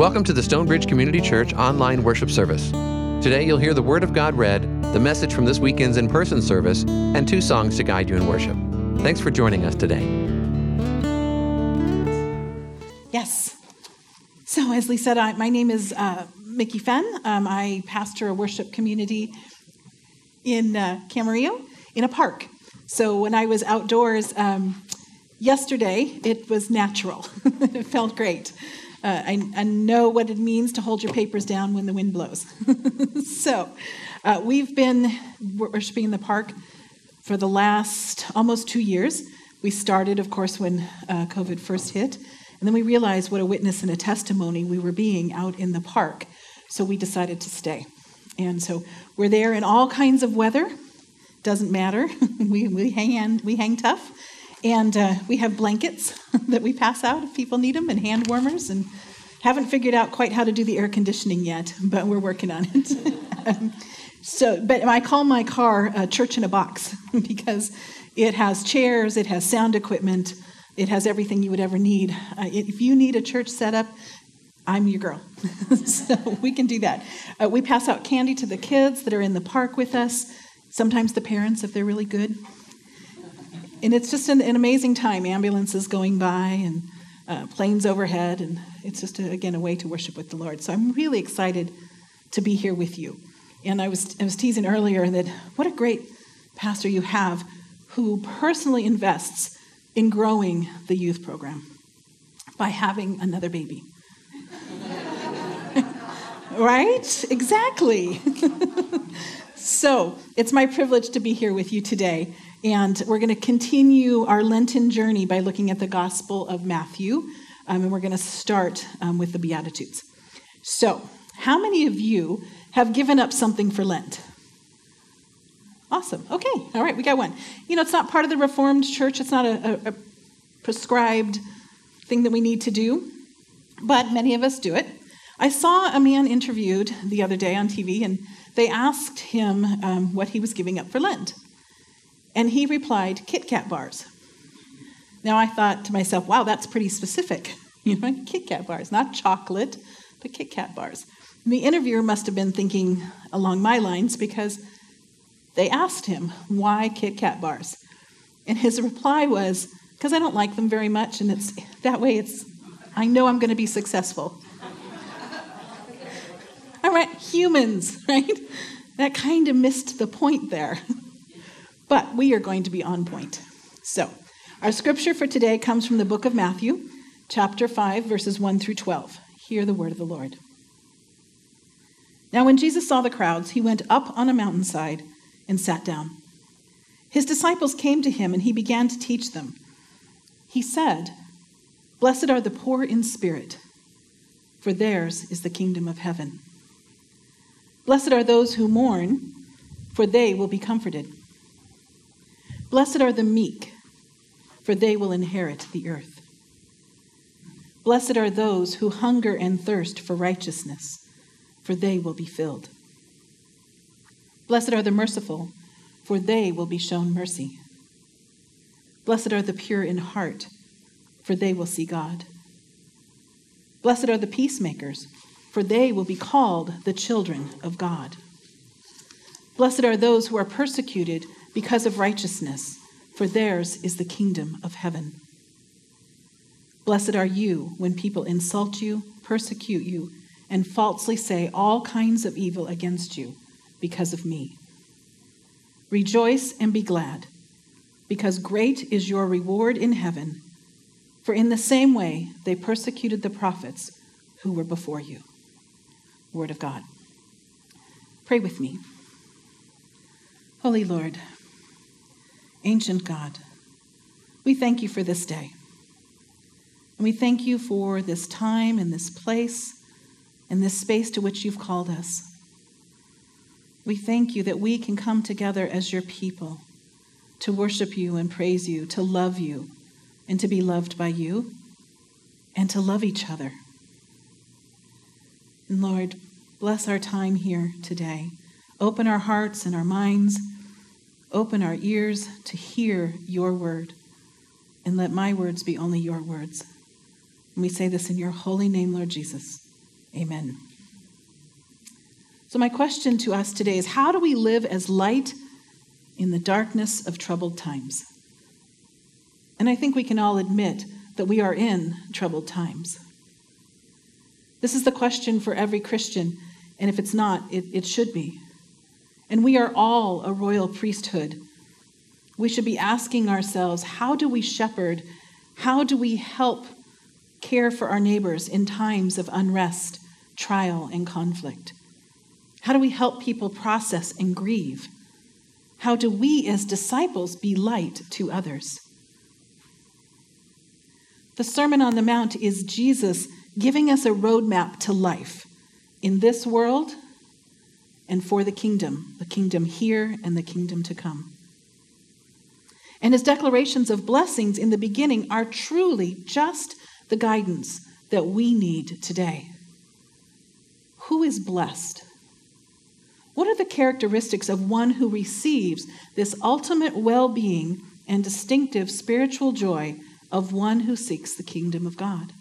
Welcome to the Stonebridge Community Church online worship service. Today you'll hear the Word of God read, the message from this weekend's in person service, and two songs to guide you in worship. Thanks for joining us today. Yes. So, as Lee said, I, my name is uh, Mickey Fenn. Um, I pastor a worship community in uh, Camarillo in a park. So, when I was outdoors um, yesterday, it was natural. it felt great. Uh, I, I, know what it means to hold your papers down when the wind blows. so, uh, we've been worshiping in the park for the last almost two years. We started, of course, when uh, COVID first hit, and then we realized what a witness and a testimony we were being out in the park. So, we decided to stay. And so, we're there in all kinds of weather. Doesn't matter. we, we, hang, we hang tough and uh, we have blankets that we pass out if people need them, and hand warmers, and haven't figured out quite how to do the air conditioning yet, but we're working on it. um, so, but I call my car a church in a box because it has chairs, it has sound equipment, it has everything you would ever need. Uh, if you need a church setup, I'm your girl. so we can do that. Uh, we pass out candy to the kids that are in the park with us, sometimes the parents if they're really good and it's just an, an, amazing time. Ambulances going by and uh, planes overhead, and it's just a, again a way to worship with the Lord. So I'm really excited to be here with you. And I was I was teasing earlier that what a great pastor you have, who personally invests in growing the youth program by having another baby. right? Exactly. so it's my privilege to be here with you today. And we're going to continue our Lenten journey by looking at the Gospel of Matthew. Um, and we're going to start um, with the Beatitudes. So, how many of you have given up something for Lent? Awesome. Okay. All right. We got one. You know, it's not part of the Reformed Church, it's not a, a, a prescribed thing that we need to do, but many of us do it. I saw a man interviewed the other day on TV, and they asked him um, what he was giving up for Lent. And he replied, Kit Kat bars. Now I thought to myself, wow, that's pretty specific. You know, Kit Kat bars, not chocolate, but Kit Kat bars. And the interviewer must have been thinking along my lines because they asked him, why Kit Kat bars? And his reply was, because I don't like them very much, and it's that way it's I know I'm to be successful. All right, humans, right? That kind of missed the point there. But we are going to be on point. So, our scripture for today comes from the book of Matthew, chapter 5, verses 1 through 12. Hear the word of the Lord. Now, when Jesus saw the crowds, he went up on a mountainside and sat down. His disciples came to him, and he began to teach them. He said, Blessed are the poor in spirit, for theirs is the kingdom of heaven. Blessed are those who mourn, for they will be comforted. Blessed are the meek, for they will inherit the earth. Blessed are those who hunger and thirst for righteousness, for they will be filled. Blessed are the merciful, for they will be shown mercy. Blessed are the pure in heart, for they will see God. Blessed are the peacemakers, for they will be called the children of God. Blessed are those who are persecuted because of righteousness, for theirs is the kingdom of heaven. Blessed are you when people insult you, persecute you, and falsely say all kinds of evil against you because of me. Rejoice and be glad, because great is your reward in heaven, for in the same way they persecuted the prophets who were before you. Word of God. Pray with me. Holy Lord, Ancient God, we thank you for this day. And we thank you for this time and this place and this space to which you've called us. We thank you that we can come together as your people to worship you and praise you, to love you and to be loved by you, and to love each other. And Lord, bless our time here today. Open our hearts and our minds Open our ears to hear your word, and let my words be only your words. And we say this in your holy name, Lord Jesus. Amen. So, my question to us today is how do we live as light in the darkness of troubled times? And I think we can all admit that we are in troubled times. This is the question for every Christian, and if it's not, it, it should be. And we are all a royal priesthood. We should be asking ourselves how do we shepherd? How do we help care for our neighbors in times of unrest, trial, and conflict? How do we help people process and grieve? How do we, as disciples, be light to others? The Sermon on the Mount is Jesus giving us a roadmap to life in this world and for the kingdom, the kingdom here and the kingdom to come. And his declarations of blessings in the beginning are truly just the guidance that we need today. Who is blessed? What are the characteristics of one who receives this ultimate well being and distinctive spiritual joy of one who seeks the kingdom of God?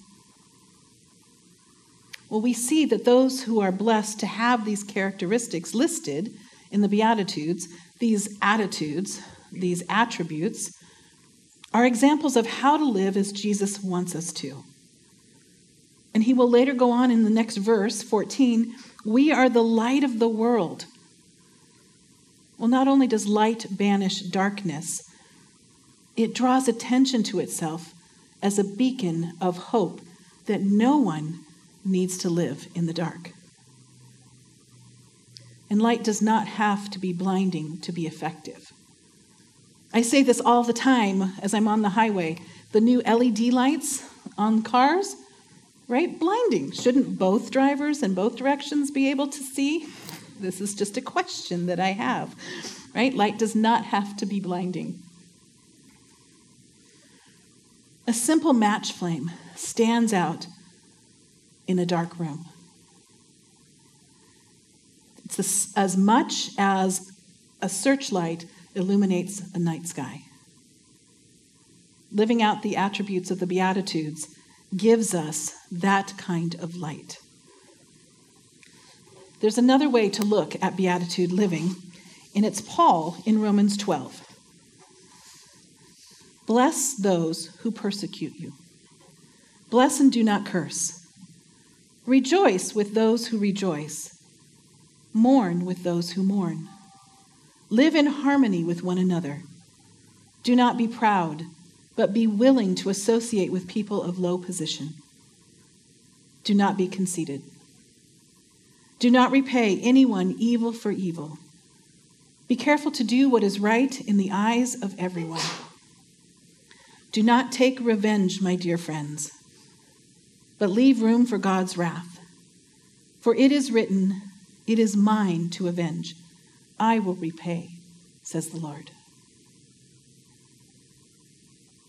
Well, we see that those who are blessed to have these characteristics listed in the Beatitudes, these attitudes, these attributes, are examples of how to live as Jesus wants us to. And he will later go on in the next verse, 14 we are the light of the world. Well, not only does light banish darkness, it draws attention to itself as a beacon of hope that no one needs to live in the dark. And light does not have to be blinding to be effective. I say this all the time as I'm on the highway. The new LED lights on cars right? Blinding. Shouldn't both drivers in both directions be able to see? This is just a question that I have, right? Light does not have to be blinding. A simple match flame stands out in a dark room. It's as much as a searchlight illuminates a night sky. Living out the attributes of the Beatitudes gives us that kind of light. There's another way to look at beatitude living, and it's Paul in Romans 12. Bless those who persecute you. Bless and do not curse. Rejoice with those who rejoice. Mourn with those who mourn. Live in harmony with one another. Do not be proud but be willing to associate with people of low position. Do not be conceited. Do not repay anyone evil for evil. Be careful to do what is right in the eyes of everyone. Do not take revenge, my dear friends, but leave room for God's wrath. For it is written, It is mine to avenge. I will repay, says the Lord.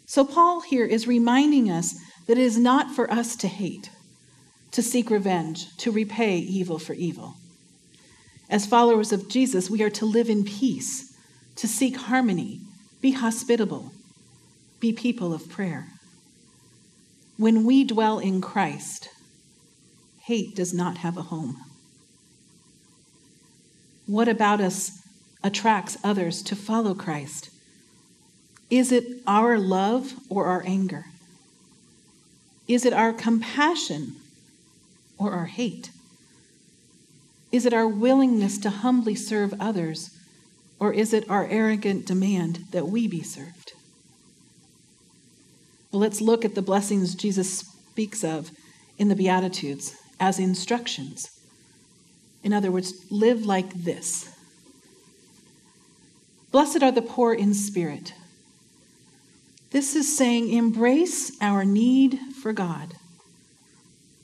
So, Paul here is reminding us that it is not for us to hate, to seek revenge, to repay evil for evil. As followers of Jesus, we are to live in peace, to seek harmony, be hospitable, be people of prayer. When we dwell in Christ, hate does not have a home. What about us attracts others to follow Christ? Is it our love or our anger? Is it our compassion or our hate? Is it our willingness to humbly serve others or is it our arrogant demand that we be served? Well, let's look at the blessings Jesus speaks of in the Beatitudes as instructions. In other words, live like this Blessed are the poor in spirit this is saying embrace our need for God.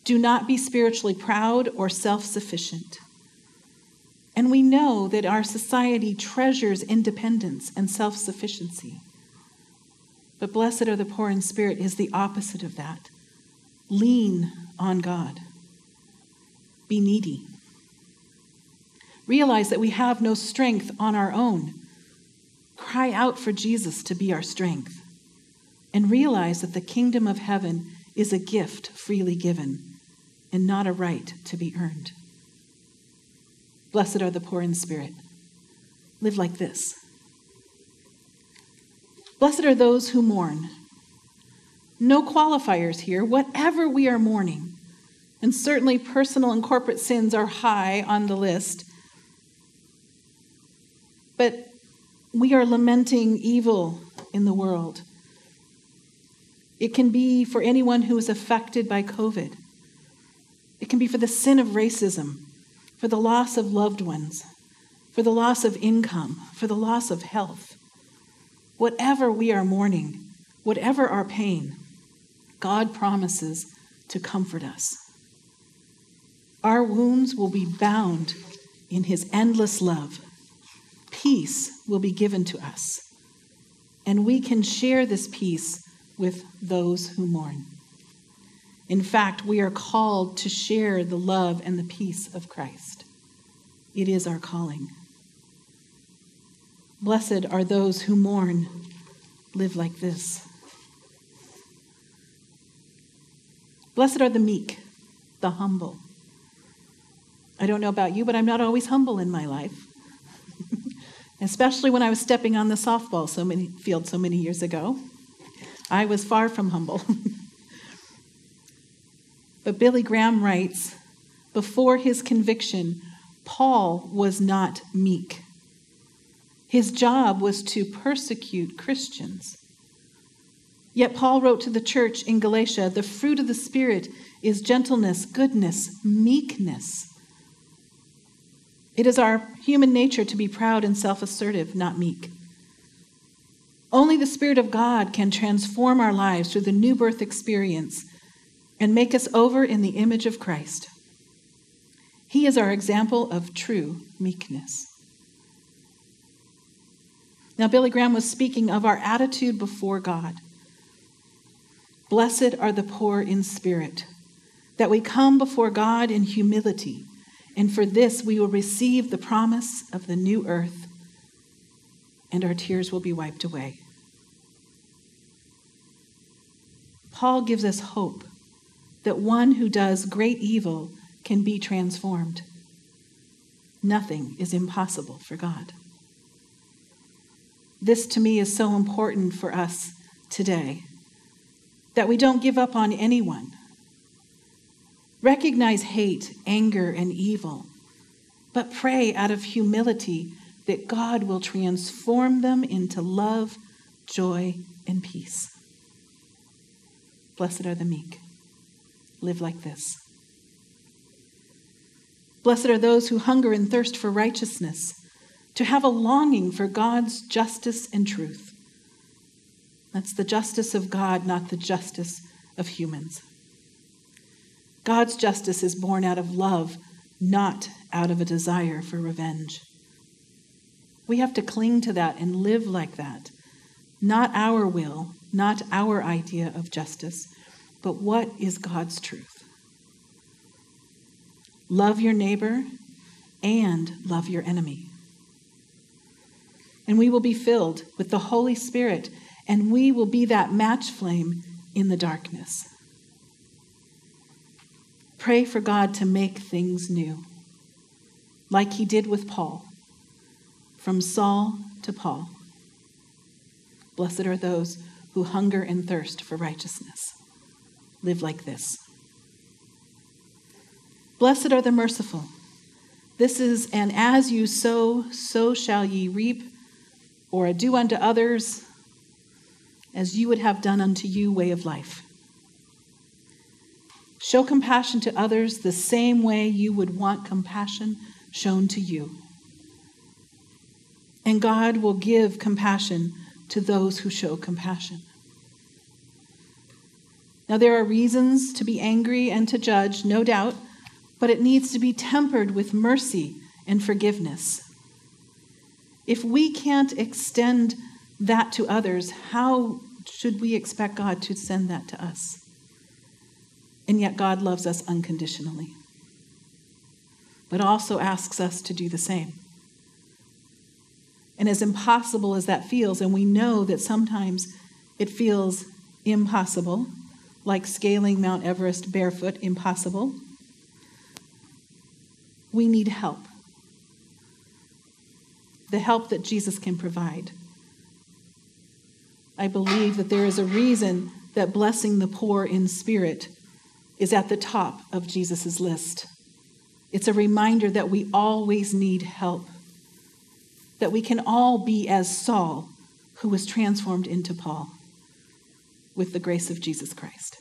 Do not be spiritually proud or self sufficient. And we know that our society treasures independence and self sufficiency. But blessed are the poor in spirit is the opposite of that. Lean on God. Be needy. Realize that we have no strength on our own. Cry out for Jesus to be our strength and realize that the kingdom of heaven is a gift freely given. and not a right to be earned. Blessed are the poor in spirit. Live like this. Blessed are those who mourn. No qualifiers here, whatever we are mourning. And certainly personal and corporate sins are high on the list. But we are lamenting evil in the world. It can be for anyone who is affected by COVID. It can be for the sin of racism, for the loss of loved ones, for the loss of income, for the loss of health. Whatever we are mourning, whatever our pain, God promises to comfort us. Our wounds will be bound in his endless love. Peace will be given to us, and we can share this peace with those who mourn. In fact, we are called to share the love and the peace of Christ. It is our calling. Blessed are those who mourn. Live like this. Blessed are the meek, the humble. I don't know about you, but I'm not always humble in my life. Especially when I was stepping on the softball so many field so many years ago. I was far from humble. but Billy Graham writes before his conviction, Paul was not meek. His job was to persecute Christians. Yet Paul wrote to the church in Galatia the fruit of the Spirit is gentleness, goodness, meekness. It is our human nature to be proud and self assertive, not meek. Only the Spirit of God can transform our lives through the new birth experience and make us over in the image of Christ. He is our example of true meekness. Now, Billy Graham was speaking of our attitude before God. Blessed are the poor in spirit, that we come before God in humility, and for this we will receive the promise of the new earth and our tears will be wiped away. Paul gives us hope that one who does great evil can be transformed. Nothing is impossible for God. This to me is so important for us today that we don't give up on anyone. Recognize hate, anger, and evil, but pray out of humility that God will transform them into love, joy, and peace. Blessed are the meek. Live like this. Blessed are those who hunger and thirst for righteousness, to have a longing for God's justice and truth. That's the justice of God, not the justice of humans. God's justice is born out of love, not out of a desire for revenge. We have to cling to that and live like that. Not our will, not our idea of justice, but what is God's truth. Love your neighbor and love your enemy. And we will be filled with the Holy Spirit, and we will be that match flame in the darkness. Pray for God to make things new, like he did with Paul from Saul to Paul. Blessed are those who hunger and thirst for righteousness. Live like this. Blessed are the merciful. This is an as you sow, so shall ye reap, or a do unto others as you would have done unto you way of life. Show compassion to others the same way you would want compassion shown to you and God will give compassion to those who show compassion. Now, there are reasons to be angry and to judge, no doubt, but it needs to be tempered with mercy and forgiveness. If we can't extend that to others, how should we expect God to send that to us? And yet, God loves us unconditionally, but also asks us to do the same. And as impossible as that feels, and we know that sometimes it feels impossible, like scaling Mount Everest barefoot, impossible, We need help. The help that Jesus can provide. I believe that there is a reason that blessing the poor in spirit is at the top of Jesus' list. It's a reminder that we always need help, that we can all be as Saul, who was transformed into Paul with the grace of Jesus Christ.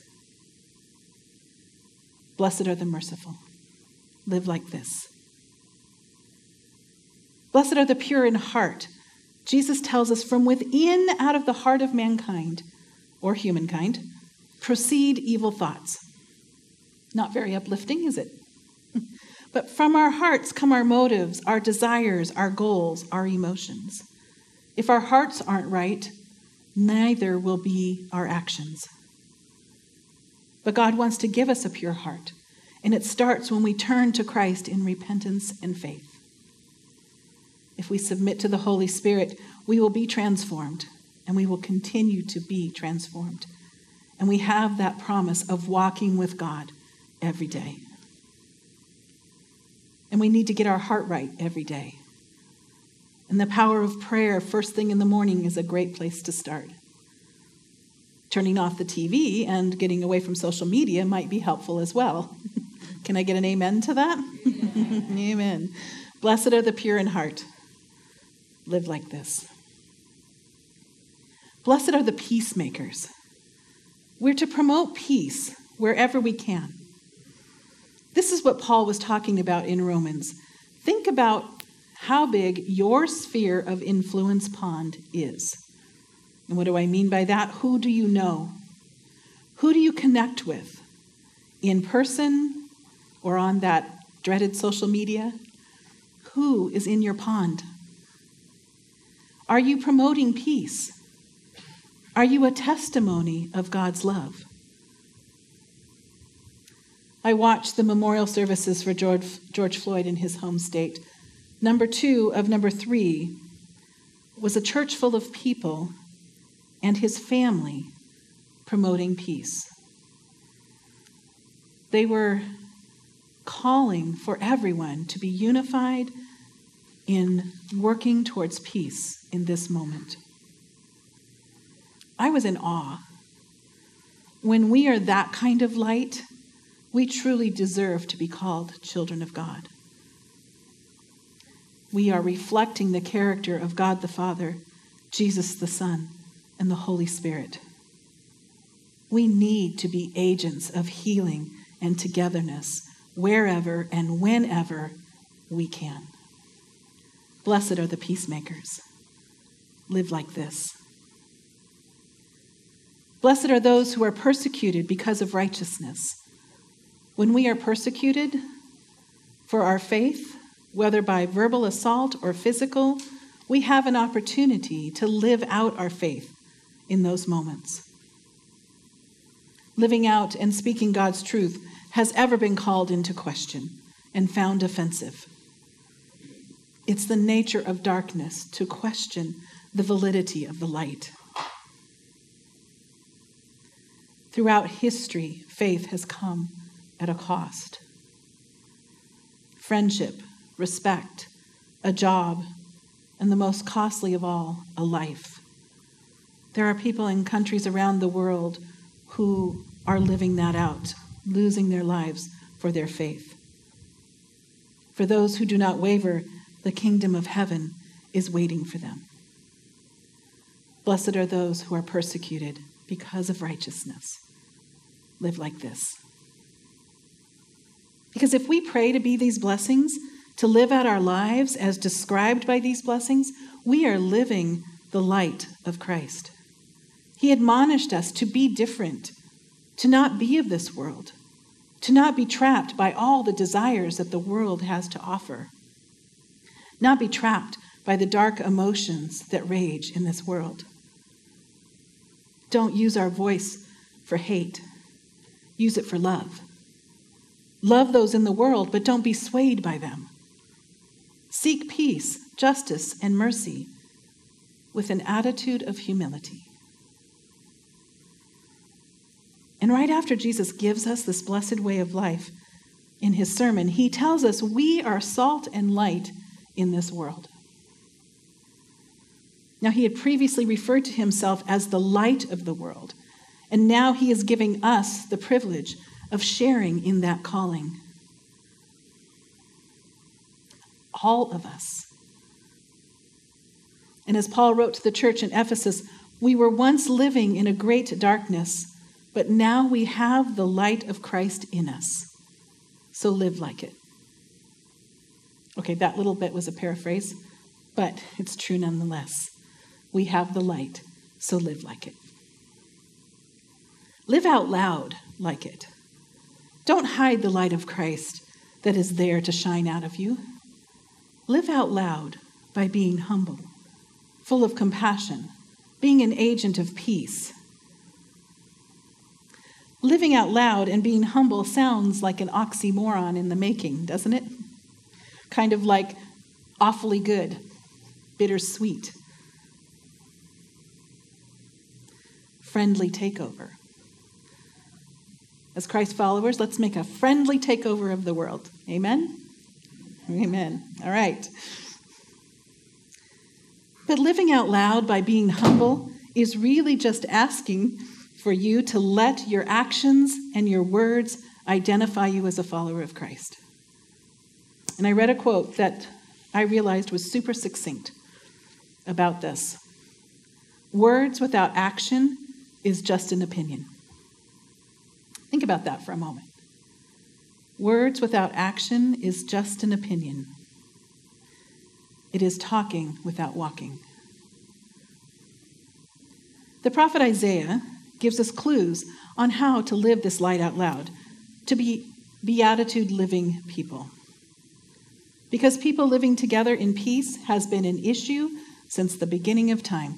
Blessed are the merciful. Live like this. Blessed are the pure in heart. Jesus tells us from within, out of the heart of mankind, or humankind, proceed evil thoughts. Not very uplifting, is it? but from our hearts come our motives, our desires, our goals, our emotions. If our hearts aren't right, neither will be our actions. But God wants to give us a pure heart, and it starts when we turn to Christ in repentance and faith. If we submit to the Holy Spirit, we will be transformed, and we will continue to be transformed. And we have that promise of walking with God every day. And we need to get our heart right every day. And the power of prayer first thing in the morning is a great place to start. Turning off the TV and getting away from social media might be helpful as well. Can I get an amen to that? amen. Blessed are the pure in heart. Live like this. Blessed are the peacemakers. We're to promote peace wherever we can. This is what Paul was talking about in Romans. Think about how big your sphere of influence pond is. And what do I mean by that? Who do you know? Who do you connect with? In person or on that dreaded social media? Who is in your pond? Are you promoting peace? Are you a testimony of God's love? I watched the memorial services for George, George Floyd in his home state. Number two of number three was a church full of people and his family promoting peace. They were calling for everyone to be unified in working towards peace in this moment. I was in awe. When we are that kind of light, we truly deserve to be called children of God. We are reflecting the character of God the Father, Jesus the Son, and the Holy Spirit. We need to be agents of healing and togetherness wherever and whenever we can. Blessed are the peacemakers. Live like this. Blessed are those who are persecuted because of righteousness when we are persecuted for our faith, whether by verbal assault or physical, we have an opportunity to live out our faith in those moments. Living out and speaking God's truth has ever been called into question and found offensive. It's the nature of darkness to question the validity of the light. Throughout history, faith has come at a cost. Friendship, respect, a job, and the most costly of all, a life. There are people in countries around the world who are living that out, losing their lives for their faith. For those who do not waver, the kingdom of heaven is waiting for them. Blessed are those who are persecuted because of righteousness. Live like this. Because if we pray to be these blessings, to live out our lives as described by these blessings, we are living the light of Christ. He admonished us to be different, to not be of this world, to not be trapped by all the desires that the world has to offer, not be trapped by the dark emotions that rage in this world. Don't use our voice for hate, use it for love. Love those in the world, but don't be swayed by them. Seek peace, justice, and mercy with an attitude of humility. And right after Jesus gives us this blessed way of life, in his sermon, he tells us we are salt and light in this world. Now, he had previously referred to himself as the light of the world, and now he is giving us the privilege of sharing in that calling. All of us. And as Paul wrote to the church in Ephesus, we were once living in a great darkness, but now we have the light of Christ in us. So live like it. Okay, that little bit was a paraphrase, but it's true nonetheless. We have the light, so live like it. Live out loud like it. Don't hide the light of Christ that is there to shine out of you. Live out loud by being humble, full of compassion, being an agent of peace. Living out loud and being humble sounds like an oxymoron in the making, doesn't it? Kind of like awfully good, bittersweet, friendly takeover. As Christ followers, let's make a friendly takeover of the world. Amen? Amen. All right. But living out loud by being humble is really just asking for you to let your actions and your words identify you as a follower of Christ. And I read a quote that I realized was super succinct about this. Words without action is just an opinion. Think about that for a moment. Words without action is just an opinion. It is talking without walking. The prophet Isaiah gives us clues on how to live this light out loud, to be beatitude living people. Because people living together in peace has been an issue since the beginning of time.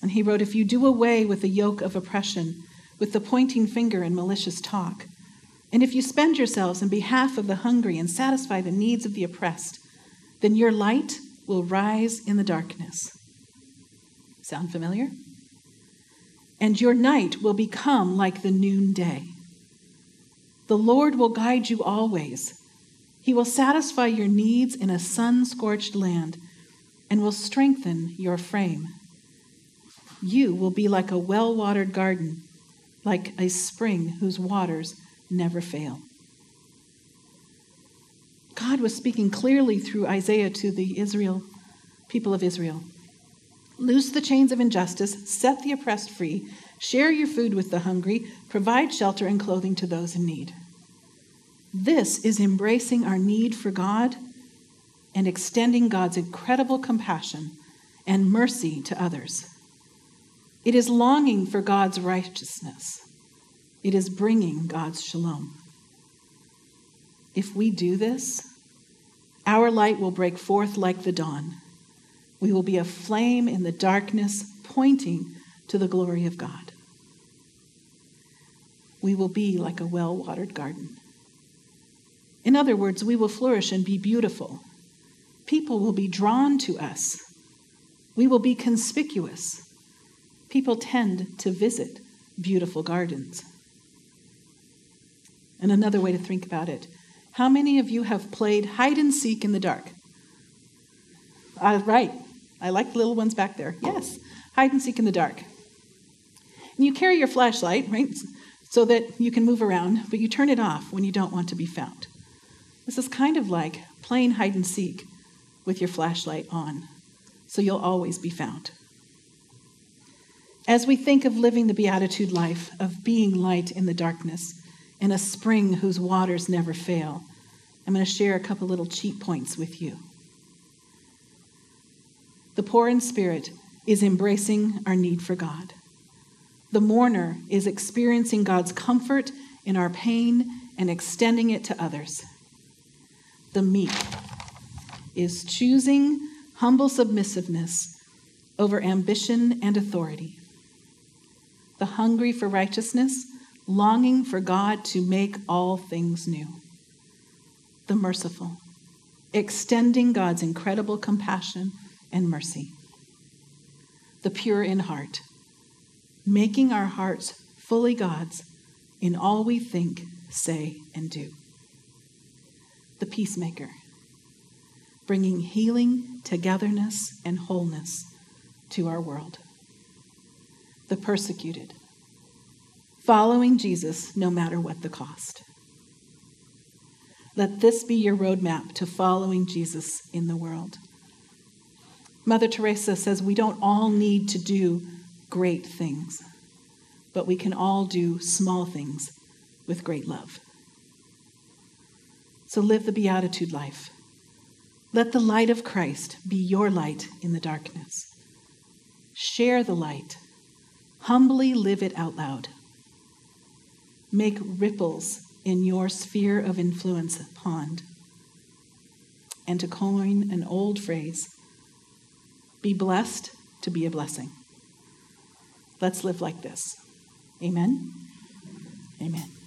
And he wrote, If you do away with the yoke of oppression, with the pointing finger and malicious talk. And if you spend yourselves in behalf of the hungry and satisfy the needs of the oppressed, then your light will rise in the darkness. Sound familiar? And your night will become like the noonday. The Lord will guide you always. He will satisfy your needs in a sun scorched land and will strengthen your frame. You will be like a well watered garden like a spring whose waters never fail. God was speaking clearly through Isaiah to the Israel people of Israel. Loose the chains of injustice, set the oppressed free, share your food with the hungry, provide shelter and clothing to those in need. This is embracing our need for God and extending God's incredible compassion and mercy to others. It is longing for God's righteousness. It is bringing God's shalom. If we do this, our light will break forth like the dawn. We will be a flame in the darkness, pointing to the glory of God. We will be like a well watered garden. In other words, we will flourish and be beautiful. People will be drawn to us. We will be conspicuous people tend to visit beautiful gardens. And another way to think about it how many of you have played hide and seek in the dark? Uh, right. I like the little ones back there. Yes, hide and seek in the dark. And you carry your flashlight, right, so that you can move around, but you turn it off when you don't want to be found. This is kind of like playing hide and seek with your flashlight on, so you'll always be found. As we think of living the Beatitude life, of being light in the darkness, in a spring whose waters never fail, I'm going to share a couple little cheat points with you. The poor in spirit is embracing our need for God. The mourner is experiencing God's comfort in our pain and extending it to others. The meek is choosing humble submissiveness over ambition and authority the hungry for righteousness, longing for God to make all things new. The merciful, extending God's incredible compassion and mercy. The pure in heart, making our hearts fully God's in all we think, say, and do. The peacemaker, bringing healing, togetherness, and wholeness to our world. The persecuted, following Jesus no matter what the cost. Let this be your roadmap to following Jesus in the world. Mother Teresa says we don't all need to do great things, but we can all do small things with great love. So live the Beatitude life. Let the light of Christ be your light in the darkness. Share the light. Humbly live it out loud. Make ripples in your sphere of influence pond. And to coin an old phrase, be blessed to be a blessing. Let's live like this. Amen. Amen.